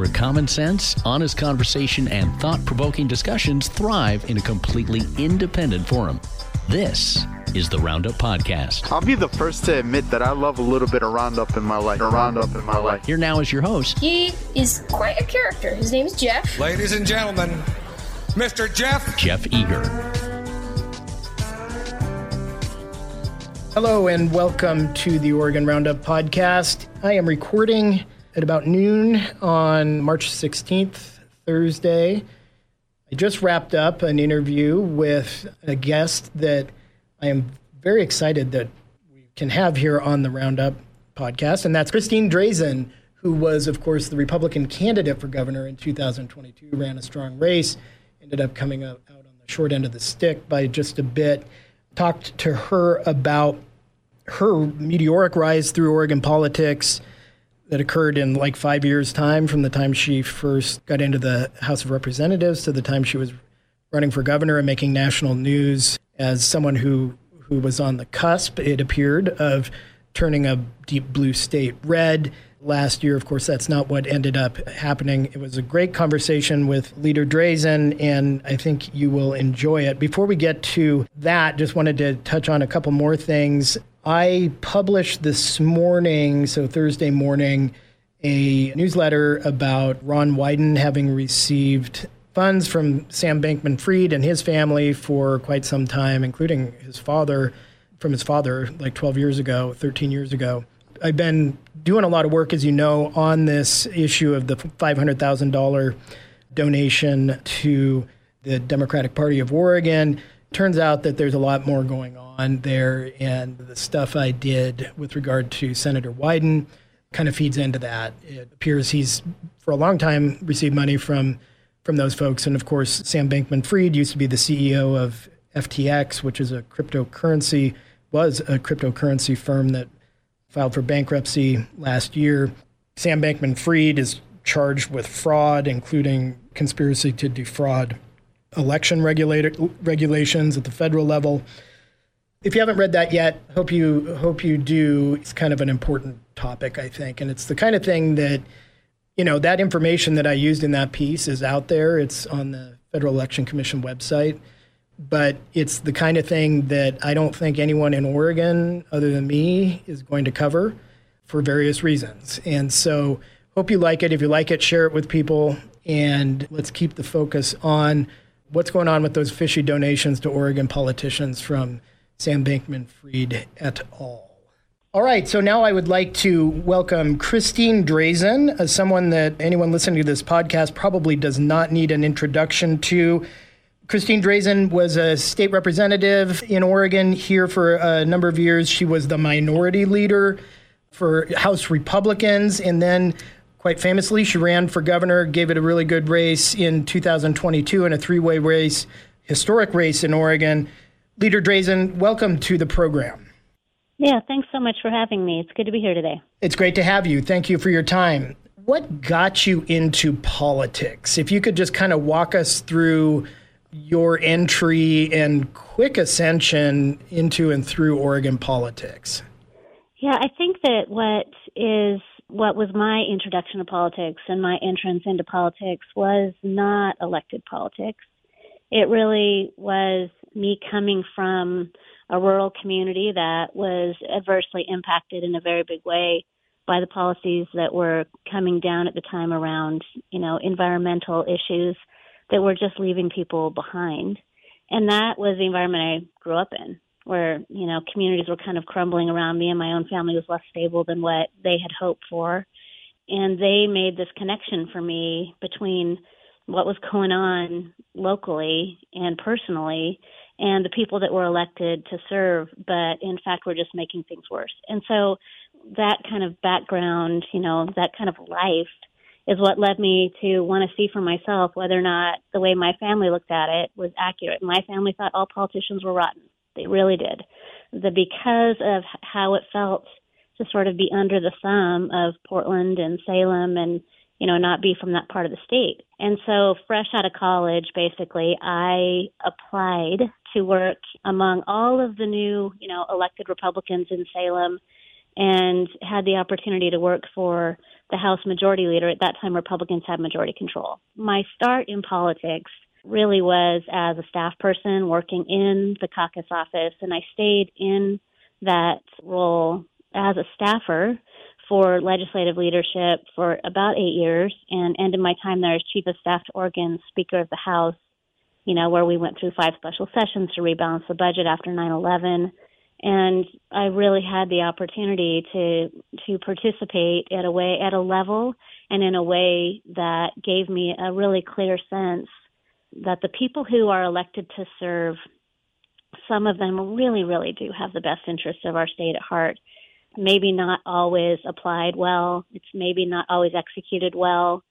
where common sense, honest conversation, and thought provoking discussions thrive in a completely independent forum. This is the Roundup Podcast. I'll be the first to admit that I love a little bit of Roundup in my life. A Roundup in my life. Here now is your host. He is quite a character. His name is Jeff. Ladies and gentlemen, Mr. Jeff. Jeff Eager. Hello and welcome to the Oregon Roundup podcast. I am recording at about noon on March 16th, Thursday. I just wrapped up an interview with a guest that I am very excited that we can have here on the Roundup podcast, and that's Christine Drazan, who was, of course, the Republican candidate for governor in 2022, ran a strong race, ended up coming out on the short end of the stick by just a bit. Talked to her about her meteoric rise through Oregon politics that occurred in like five years' time from the time she first got into the House of Representatives to the time she was running for governor and making national news as someone who who was on the cusp, it appeared, of turning a deep blue state red. Last year, of course, that's not what ended up happening. It was a great conversation with Leader Drazan, and I think you will enjoy it. Before we get to that, just wanted to touch on a couple more things. I published this morning, so Thursday morning, a newsletter about Ron Wyden having received funds from Sam Bankman Fried and his family for quite some time, including his father, from his father like 12 years ago, 13 years ago. I've been doing a lot of work, as you know, on this issue of the $500,000 donation to the Democratic Party of Oregon. Turns out that there's a lot more going on there, and the stuff I did with regard to Senator Wyden kind of feeds into that. It appears he's, for a long time, received money from from those folks. And of course, Sam Bankman Fried used to be the CEO of FTX, which is a cryptocurrency, was a cryptocurrency firm that filed for bankruptcy last year. Sam Bankman Fried is charged with fraud, including conspiracy to defraud election regulations at the federal level. If you haven't read that yet, hope you hope you do. It's kind of an important topic, I think, and it's the kind of thing that you know, that information that I used in that piece is out there. It's on the Federal Election Commission website. But it's the kind of thing that I don't think anyone in Oregon, other than me, is going to cover for various reasons. And so, hope you like it. If you like it, share it with people. And let's keep the focus on what's going on with those fishy donations to Oregon politicians from Sam Bankman Fried et al. All right, so now I would like to welcome Christine Drazan, as someone that anyone listening to this podcast probably does not need an introduction to. Christine Drazan was a state representative in Oregon here for a number of years. She was the minority leader for House Republicans, and then quite famously, she ran for governor, gave it a really good race in 2022 in a three way race, historic race in Oregon. Leader Drazan, welcome to the program. Yeah, thanks so much for having me. It's good to be here today. It's great to have you. Thank you for your time. What got you into politics? If you could just kind of walk us through your entry and quick ascension into and through Oregon politics. Yeah, I think that what is what was my introduction to politics and my entrance into politics was not elected politics. It really was me coming from a rural community that was adversely impacted in a very big way by the policies that were coming down at the time around, you know, environmental issues that were just leaving people behind. And that was the environment I grew up in, where, you know, communities were kind of crumbling around me and my own family was less stable than what they had hoped for. And they made this connection for me between what was going on locally and personally and the people that were elected to serve, but in fact were just making things worse. And so that kind of background, you know, that kind of life is what led me to want to see for myself whether or not the way my family looked at it was accurate. My family thought all politicians were rotten. They really did. The because of how it felt to sort of be under the thumb of Portland and Salem and you know, not be from that part of the state. And so, fresh out of college, basically, I applied to work among all of the new, you know, elected Republicans in Salem and had the opportunity to work for the House Majority Leader. At that time, Republicans had majority control. My start in politics really was as a staff person working in the caucus office, and I stayed in that role as a staffer for legislative leadership for about eight years and ended my time there as chief of staff to Oregon Speaker of the House, you know, where we went through five special sessions to rebalance the budget after 9 11. And I really had the opportunity to to participate at a way at a level and in a way that gave me a really clear sense that the people who are elected to serve, some of them really, really do have the best interests of our state at heart. Maybe not always applied well, it's maybe not always executed well.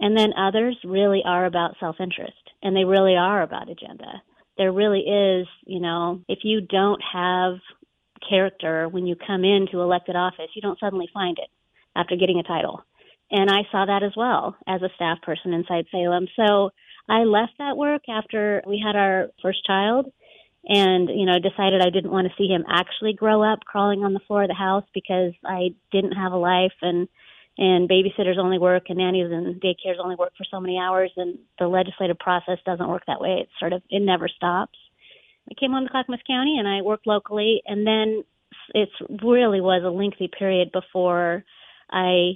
And then others really are about self interest and they really are about agenda. There really is, you know, if you don't have character when you come into elected office, you don't suddenly find it after getting a title. And I saw that as well as a staff person inside Salem. So I left that work after we had our first child and, you know, decided I didn't want to see him actually grow up crawling on the floor of the house because I didn't have a life and and babysitters only work and nannies and daycares only work for so many hours and the legislative process doesn't work that way. It's sort of it never stops. I came home to Clackamas County and I worked locally and then it really was a lengthy period before I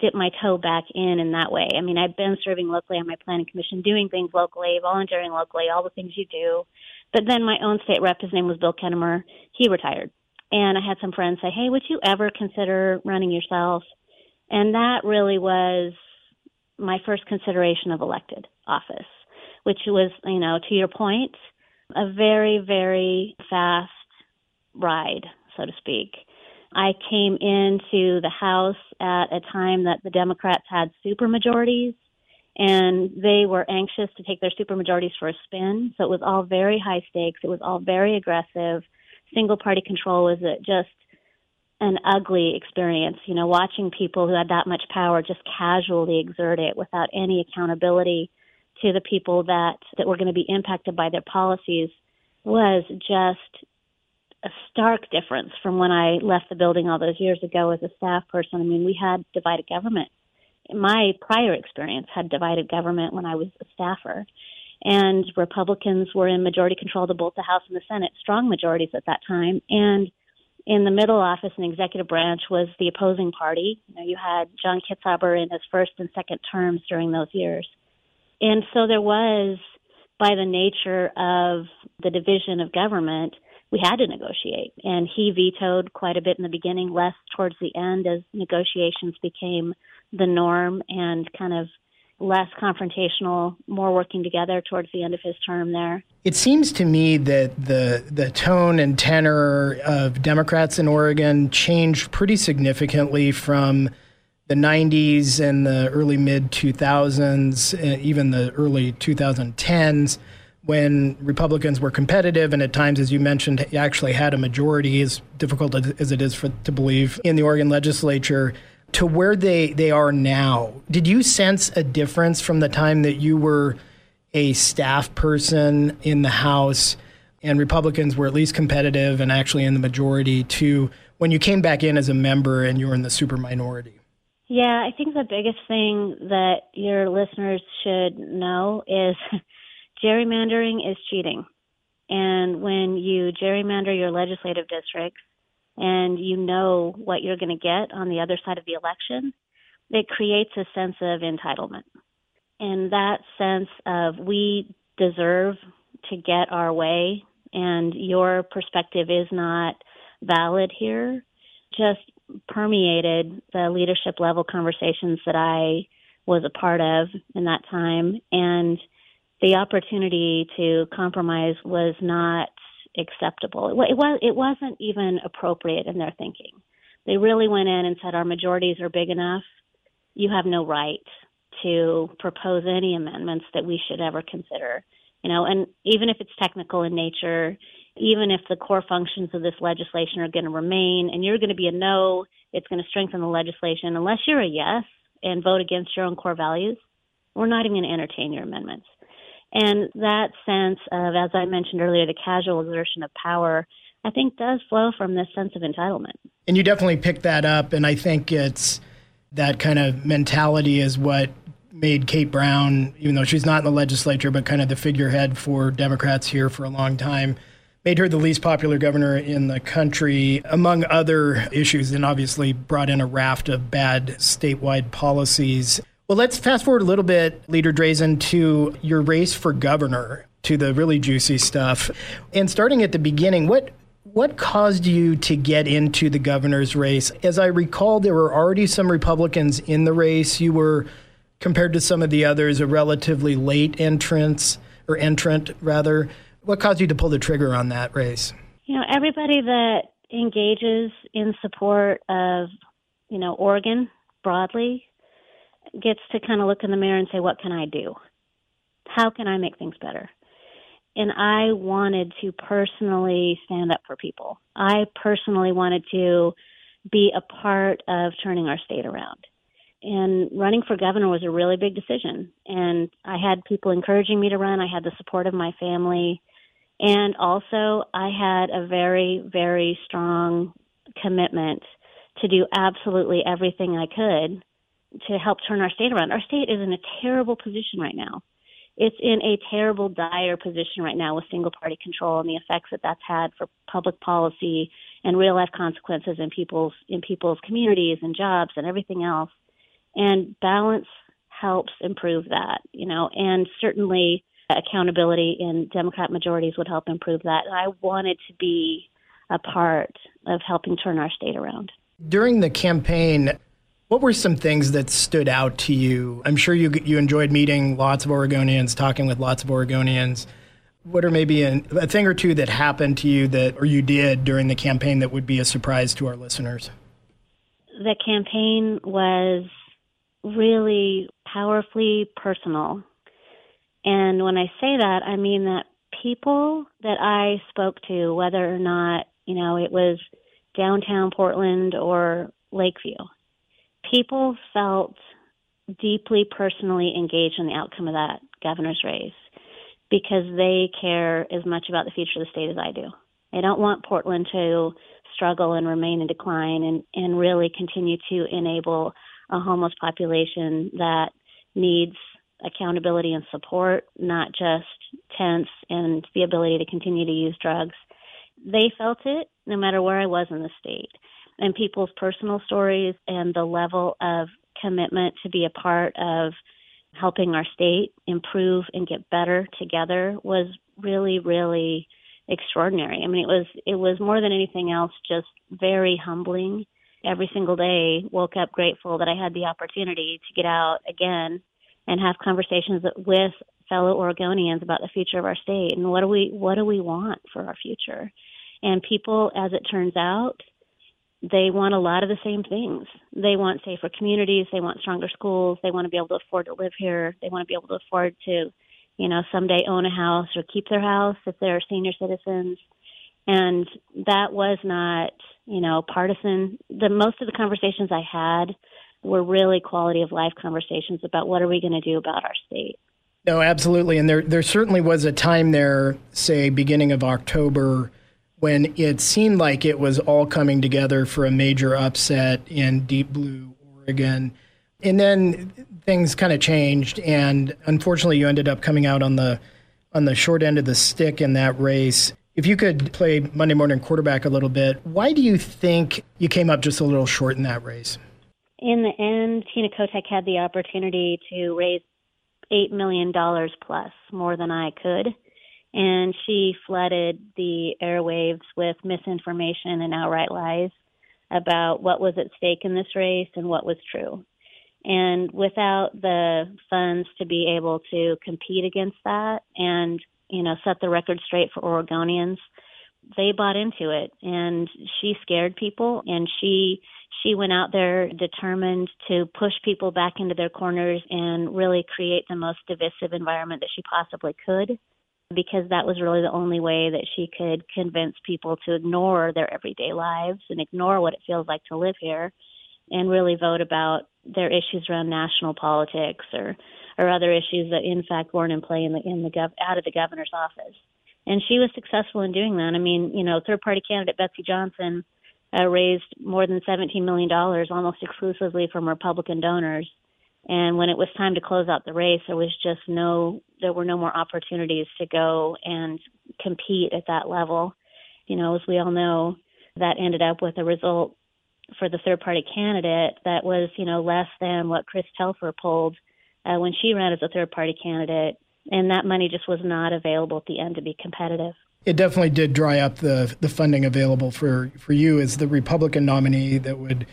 dip my toe back in in that way. I mean, I've been serving locally on my planning commission, doing things locally, volunteering locally, all the things you do. But then my own state rep, his name was Bill Kennemer, he retired. And I had some friends say, Hey, would you ever consider running yourself? And that really was my first consideration of elected office, which was, you know, to your point, a very, very fast ride, so to speak. I came into the House at a time that the Democrats had supermajorities, and they were anxious to take their supermajorities for a spin. So it was all very high stakes. It was all very aggressive. Single party control was just an ugly experience. You know, watching people who had that much power just casually exert it without any accountability to the people that that were going to be impacted by their policies was just a stark difference from when I left the building all those years ago as a staff person. I mean, we had divided government. My prior experience had divided government when I was a staffer. And Republicans were in majority control of both the House and the Senate, strong majorities at that time. And in the middle office and executive branch was the opposing party. You know, you had John Kitzhaber in his first and second terms during those years. And so there was, by the nature of the division of government, we had to negotiate. And he vetoed quite a bit in the beginning, less towards the end as negotiations became the norm and kind of less confrontational, more working together towards the end of his term there. It seems to me that the the tone and tenor of Democrats in Oregon changed pretty significantly from the 90s and the early mid 2000s, uh, even the early 2010s when Republicans were competitive and at times, as you mentioned, actually had a majority, as difficult as it is for, to believe, in the Oregon legislature, to where they, they are now. Did you sense a difference from the time that you were a staff person in the House and Republicans were at least competitive and actually in the majority to when you came back in as a member and you were in the super minority? Yeah, I think the biggest thing that your listeners should know is gerrymandering is cheating. And when you gerrymander your legislative districts and you know what you're going to get on the other side of the election, it creates a sense of entitlement. And that sense of we deserve to get our way and your perspective is not valid here just permeated the leadership level conversations that I was a part of in that time. And the opportunity to compromise was not acceptable. It, was it wasn't even appropriate in their thinking. They really went in and said our majorities are big enough. You have no right to propose any amendments that we should ever consider. You know, and even if it's technical in nature, even if the core functions of this legislation are going to remain and you're going to be a no, it's going to strengthen the legislation. Unless you're a yes and vote against your own core values, we're not even going to entertain your amendments. And that sense of, as I mentioned earlier, the casual exertion of power, I think does flow from this sense of entitlement. And you definitely picked that up. And I think it's that kind of mentality is what made Kate Brown, even though she's not in the legislature, but kind of the figurehead for Democrats here for a long time, made her the least popular governor in the country, among other issues, and obviously brought in a raft of bad statewide policies. Well, let's fast forward a little bit, Leader Drazan, to your race for governor, to the really juicy stuff. And starting at the beginning, what what caused you to get into the governor's race? As I recall, there were already some Republicans in the race. You were, compared to some of the others, a relatively late entrance or entrant rather. What caused you to pull the trigger on that race? You know, everybody that engages in support of, you know, Oregon broadly gets to kind of look in the mirror and say, what can I do? How can I make things better? and I wanted to personally stand up for people. I personally wanted to be a part of turning our state around. And running for governor was a really big decision. And I had people encouraging me to run. I had the support of my family. And also, I had a very, very strong commitment to do absolutely everything I could to help turn our state around. Our state is in a terrible position right now it's in a terrible, dire position right now with single party control and the effects that that's had for public policy and real life consequences in people's in people's communities and jobs and everything else. And balance helps improve that, you know, and certainly accountability in Democrat majorities would help improve that. I wanted to be a part of helping turn our state around. During the campaign, what were some things that stood out to you? I'm sure you you enjoyed meeting lots of Oregonians, talking with lots of Oregonians. What are maybe a, a thing or two that happened to you that, or you did during the campaign that would be a surprise to our listeners? The campaign was really powerfully personal. And when I say that, I mean that people that I spoke to, whether or not, you know, it was downtown Portland or Lakeview, people felt deeply personally engaged in the outcome of that governor's race because they care as much about the future of the state as I do. They don't want Portland to struggle and remain in decline and, and really continue to enable a homeless population that needs accountability and support, not just tents and the ability to continue to use drugs. They felt it no matter where I was in the state and people's personal stories and the level of commitment to be a part of helping our state improve and get better together was really really extraordinary. I mean it was it was more than anything else just very humbling. Every single day woke up grateful that I had the opportunity to get out again and have conversations with fellow Oregonians about the future of our state and what do we what do we want for our future. And people as it turns out they want a lot of the same things. They want safer communities, they want stronger schools, they want to be able to afford to live here, they want to be able to afford to, you know, someday own a house or keep their house if they're senior citizens. And that was not, you know, partisan. The most of the conversations I had were really quality of life conversations about what are we going to do about our state. No, absolutely. And there there certainly was a time there, say beginning of October when it seemed like it was all coming together for a major upset in Deep Blue, Oregon. And then things kind of changed, and unfortunately, you ended up coming out on the on the short end of the stick in that race. If you could play Monday morning quarterback a little bit, why do you think you came up just a little short in that race? In the end, Tina Kotek had the opportunity to raise eight million dollars plus, more than I could and she flooded the airwaves with misinformation and outright lies about what was at stake in this race and what was true. And without the funds to be able to compete against that and, you know, set the record straight for Oregonians, they bought into it and she scared people and she she went out there determined to push people back into their corners and really create the most divisive environment that she possibly could because that was really the only way that she could convince people to ignore their everyday lives and ignore what it feels like to live here and really vote about their issues around national politics or or other issues that in fact weren't in play in the in the gov out of the governor's office. And she was successful in doing that. I mean, you know, third party candidate Betsy Johnson uh, raised more than $17 million almost exclusively from Republican donors. And when it was time to close out the race, there was just no, there were no more opportunities to go and compete at that level. You know, as we all know, that ended up with a result for the third party candidate that was, you know, less than what Chris Telfer pulled uh, when she ran as a third party candidate. And that money just was not available at the end to be competitive. It definitely did dry up the the funding available for, for you as the Republican nominee that would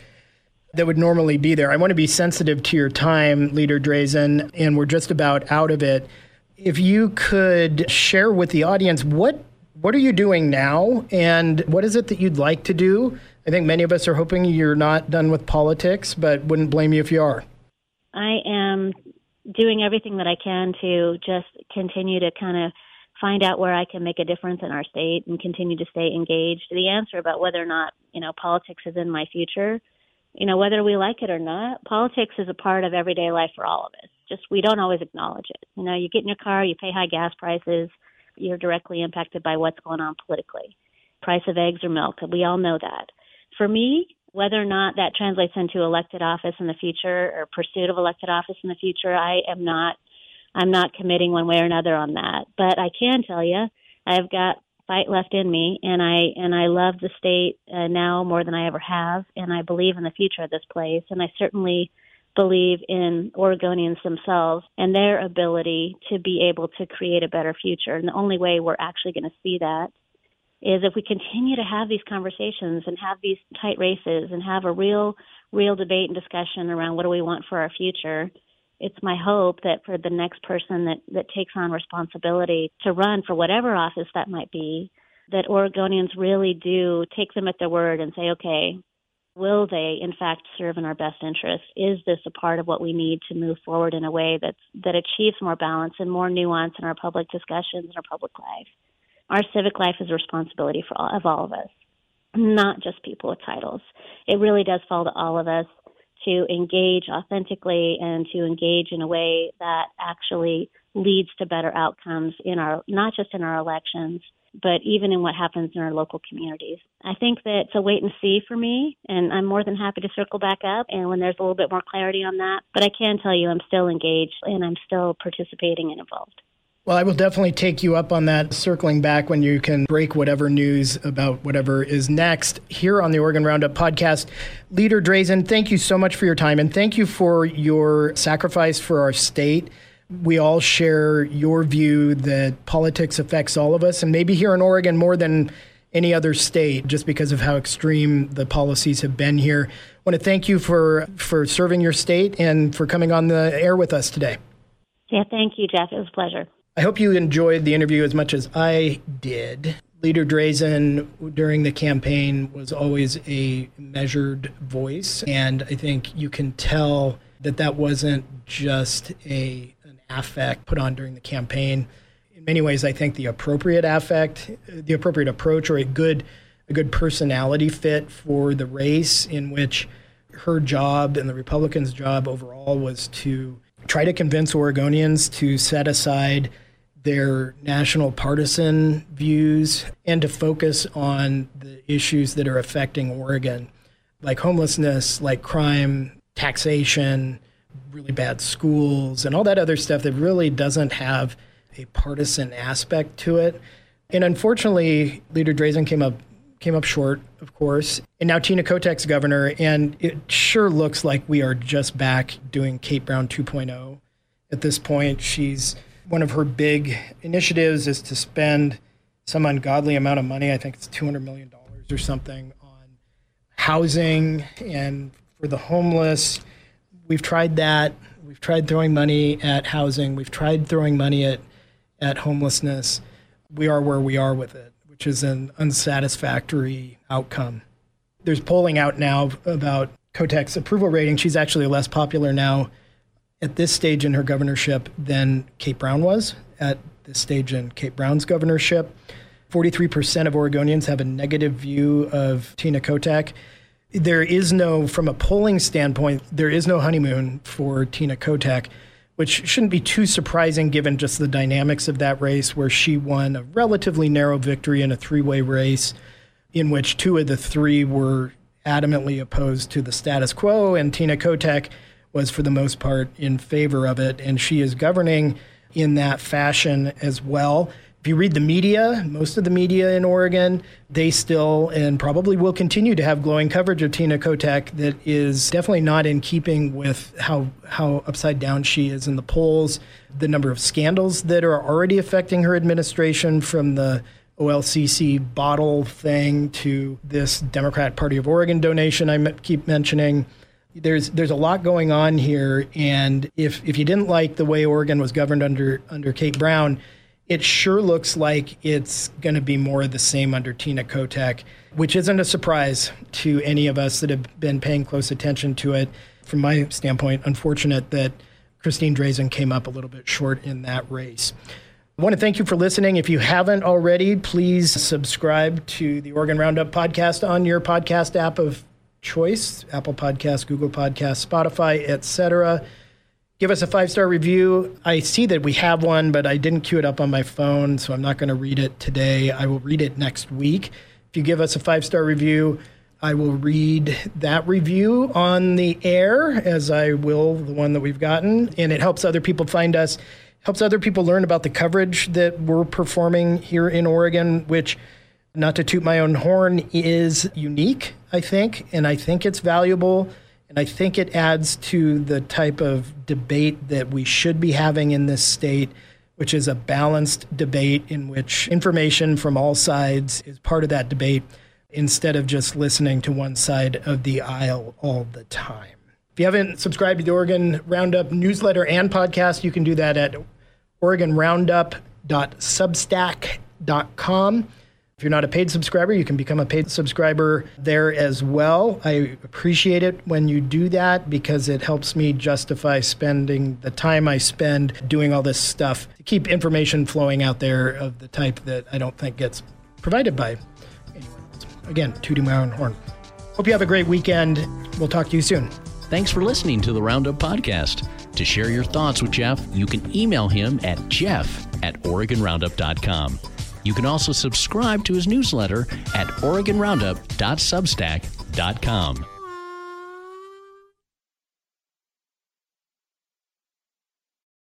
that would normally be there. I want to be sensitive to your time, Leader Drazan, and we're just about out of it. If you could share with the audience what what are you doing now and what is it that you'd like to do? I think many of us are hoping you're not done with politics, but wouldn't blame you if you are. I am doing everything that I can to just continue to kind of find out where I can make a difference in our state and continue to stay engaged. The answer about whether or not, you know, politics is in my future, you know, whether we like it or not, politics is a part of everyday life for all of us. Just we don't always acknowledge it. You know, you get in your car, you pay high gas prices, you're directly impacted by what's going on politically. Price of eggs or milk, we all know that. For me, whether or not that translates into elected office in the future or pursuit of elected office in the future, I am not I'm not committing one way or another on that. But I can tell you, I've got fight left in me, and I and I love the state uh, now more than I ever have, and I believe in the future of this place, and I certainly believe in Oregonians themselves and their ability to be able to create a better future. And the only way we're actually going to see that is if we continue to have these conversations and have these tight races and have a real, real debate and discussion around what do we want for our future it's my hope that for the next person that, that takes on responsibility to run for whatever office that might be, that Oregonians really do take them at their word and say, okay, will they in fact serve in our best interest? Is this a part of what we need to move forward in a way that's, that achieves more balance and more nuance in our public discussions and our public life? Our civic life is a responsibility for all, of all of us, not just people with titles. It really does fall to all of us to engage authentically and to engage in a way that actually leads to better outcomes in our not just in our elections but even in what happens in our local communities. I think that it's a wait and see for me, and I'm more than happy to circle back up and when there's a little bit more clarity on that. But I can tell you I'm still engaged and I'm still participating and involved. Well, I will definitely take you up on that, circling back when you can break whatever news about whatever is next here on the Oregon Roundup podcast. Leader Drazan, thank you so much for your time and thank you for your sacrifice for our state. We all share your view that politics affects all of us, and maybe here in Oregon more than any other state, just because of how extreme the policies have been here. I want to thank you for, for serving your state and for coming on the air with us today. Yeah, thank you, Jeff. It was a pleasure. I hope you enjoyed the interview as much as I did. Leader Drazan during the campaign was always a measured voice, and I think you can tell that that wasn't just a an affect put on during the campaign. In many ways, I think the appropriate affect, the appropriate approach, or a good a good personality fit for the race, in which her job and the Republicans' job overall was to try to convince Oregonians to set aside their national partisan views and to focus on the issues that are affecting Oregon, like homelessness, like crime, taxation, really bad schools, and all that other stuff that really doesn't have a partisan aspect to it. And unfortunately, Leader Drazan came up came up short, of course. And now Tina Kotek's governor, and it sure looks like we are just back doing Kate Brown 2.0 at this point. She's one of her big initiatives is to spend some ungodly amount of money. I think it's $200 million or something on housing and for the homeless. We've tried that. We've tried throwing money at housing. We've tried throwing money at, at homelessness. We are where we are with it, which is an unsatisfactory outcome. There's polling out now about Kotek's approval rating. She's actually less popular now at this stage in her governorship than Kate Brown was at this stage in Kate Brown's governorship. 43% of Oregonians have a negative view of Tina Kotek. There is no, from a polling standpoint, there is no honeymoon for Tina Kotek, which shouldn't be too surprising given just the dynamics of that race, where she won a relatively narrow victory in a three way race in which two of the three were adamantly opposed to the status quo, and Tina Kotek was, for the most part, in favor of it. And she is governing in that fashion as well. If you read the media, most of the media in Oregon, they still and probably will continue to have glowing coverage of Tina Kotek that is definitely not in keeping with how how upside down she is in the polls. The number of scandals that are already affecting her administration from the OLCC bottle thing to this Democrat Party of Oregon donation I keep mentioning. There's there's a lot going on here, and if if you didn't like the way Oregon was governed under under Kate Brown, it sure looks like it's going to be more of the same under Tina Kotek, which isn't a surprise to any of us that have been paying close attention to it. From my standpoint, unfortunate that Christine Drazan came up a little bit short in that race. I want to thank you for listening. If you haven't already, please subscribe to the Oregon Roundup podcast on your podcast app of choice Apple Podcasts, Google Podcasts, Spotify, etc. Give us a five star review. I see that we have one, but I didn't queue it up on my phone, so I'm not going to read it today. I will read it next week. If you give us a five star review, I will read that review on the air, as I will the one that we've gotten, and it helps other people find us helps other people learn about the coverage that we're performing here in Oregon, which, not to toot my own horn, is unique, I think, and I think it's valuable. And I think it adds to the type of debate that we should be having in this state, which is a balanced debate in which information from all sides is part of that debate instead of just listening to one side of the aisle all the time. If you haven't subscribed to the Oregon Roundup newsletter and podcast, you can do that at OregonRoundup.substack.com. If you're not a paid subscriber, you can become a paid subscriber there as well. I appreciate it when you do that because it helps me justify spending the time I spend doing all this stuff to keep information flowing out there of the type that I don't think gets provided by anyone else. Again, tooting my own horn. Hope you have a great weekend. We'll talk to you soon. Thanks for listening to the Roundup Podcast. To share your thoughts with Jeff, you can email him at jeff at OregonRoundup.com. You can also subscribe to his newsletter at OregonRoundup.substack.com.